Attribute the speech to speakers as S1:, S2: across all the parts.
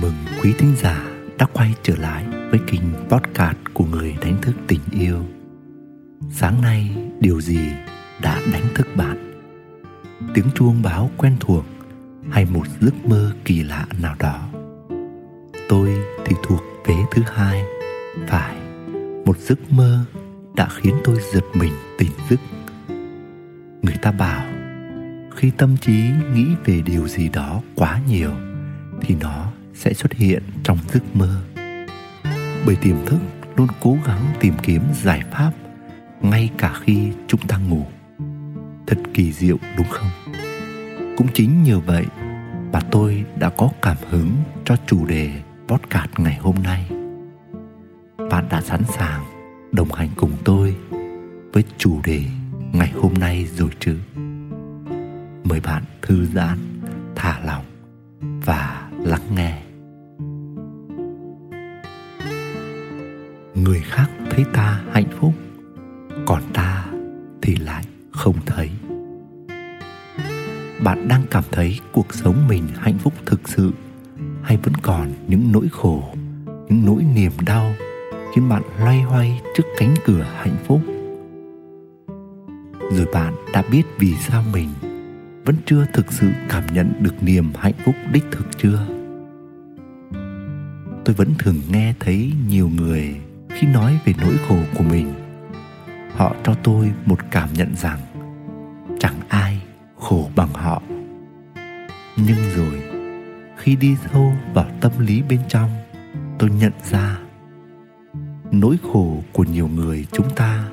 S1: mừng quý thính giả đã quay trở lại với kênh podcast của người đánh thức tình yêu. Sáng nay điều gì đã đánh thức bạn? Tiếng chuông báo quen thuộc hay một giấc mơ kỳ lạ nào đó? Tôi thì thuộc vế thứ hai, phải một giấc mơ đã khiến tôi giật mình tỉnh giấc. Người ta bảo khi tâm trí nghĩ về điều gì đó quá nhiều thì nó sẽ xuất hiện trong giấc mơ. Bởi tiềm thức luôn cố gắng tìm kiếm giải pháp ngay cả khi chúng ta ngủ. Thật kỳ diệu, đúng không? Cũng chính nhờ vậy mà tôi đã có cảm hứng cho chủ đề podcast ngày hôm nay. Bạn đã sẵn sàng đồng hành cùng tôi với chủ đề ngày hôm nay rồi chứ? Mời bạn thư giãn, thả lỏng và lắng nghe. Người khác thấy ta hạnh phúc, còn ta thì lại không thấy. Bạn đang cảm thấy cuộc sống mình hạnh phúc thực sự hay vẫn còn những nỗi khổ, những nỗi niềm đau khiến bạn loay hoay trước cánh cửa hạnh phúc? Rồi bạn đã biết vì sao mình vẫn chưa thực sự cảm nhận được niềm hạnh phúc đích thực chưa? Tôi vẫn thường nghe thấy nhiều người khi nói về nỗi khổ của mình. Họ cho tôi một cảm nhận rằng chẳng ai khổ bằng họ. Nhưng rồi, khi đi sâu vào tâm lý bên trong, tôi nhận ra nỗi khổ của nhiều người chúng ta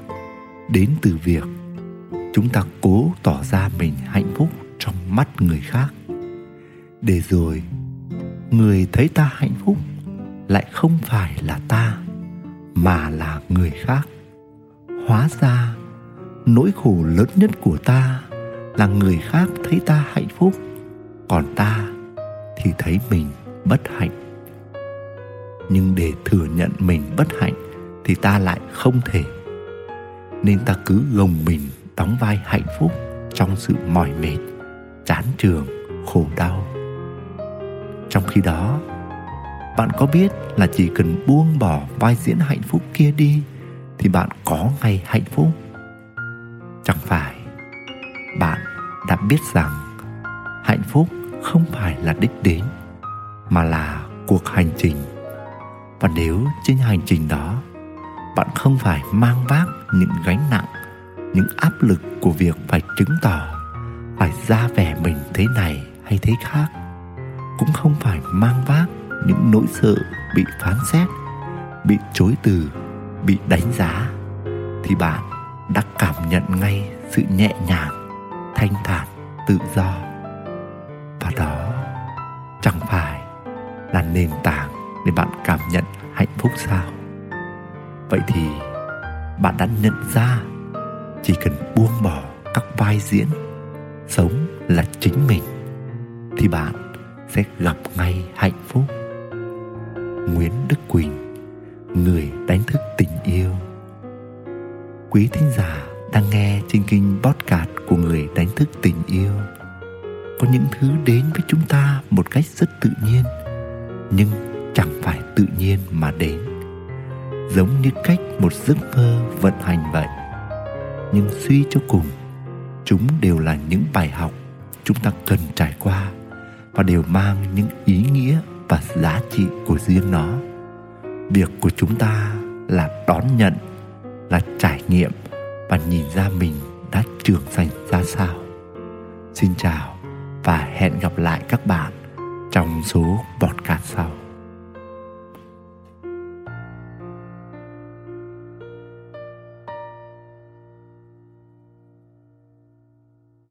S1: đến từ việc chúng ta cố tỏ ra mình hạnh phúc trong mắt người khác. Để rồi, người thấy ta hạnh phúc lại không phải là ta mà là người khác. Hóa ra, nỗi khổ lớn nhất của ta là người khác thấy ta hạnh phúc, còn ta thì thấy mình bất hạnh. Nhưng để thừa nhận mình bất hạnh thì ta lại không thể. Nên ta cứ gồng mình đóng vai hạnh phúc trong sự mỏi mệt, chán trường khổ đau. Trong khi đó bạn có biết là chỉ cần buông bỏ vai diễn hạnh phúc kia đi, thì bạn có ngày hạnh phúc? Chẳng phải bạn đã biết rằng hạnh phúc không phải là đích đến, mà là cuộc hành trình. Và nếu trên hành trình đó bạn không phải mang vác những gánh nặng, những áp lực của việc phải chứng tỏ, phải ra vẻ mình thế này hay thế khác, cũng không phải mang vác những nỗi sợ bị phán xét, bị chối từ, bị đánh giá thì bạn đã cảm nhận ngay sự nhẹ nhàng, thanh thản, tự do. Và đó chẳng phải là nền tảng để bạn cảm nhận hạnh phúc sao? Vậy thì bạn đã nhận ra chỉ cần buông bỏ các vai diễn, sống là chính mình thì bạn sẽ gặp ngay hạnh phúc nguyễn đức quỳnh, người đánh thức tình yêu. Quý thính giả đang nghe trên kênh podcast của người đánh thức tình yêu. Có những thứ đến với chúng ta một cách rất tự nhiên, nhưng chẳng phải tự nhiên mà đến. Giống như cách một giấc mơ vận hành vậy. Nhưng suy cho cùng, chúng đều là những bài học chúng ta cần trải qua và đều mang những ý nghĩa và giá trị của riêng nó. Việc của chúng ta là đón nhận, là trải nghiệm và nhìn ra mình đã trưởng thành ra sao. Xin chào và hẹn gặp lại các bạn trong số podcast sau.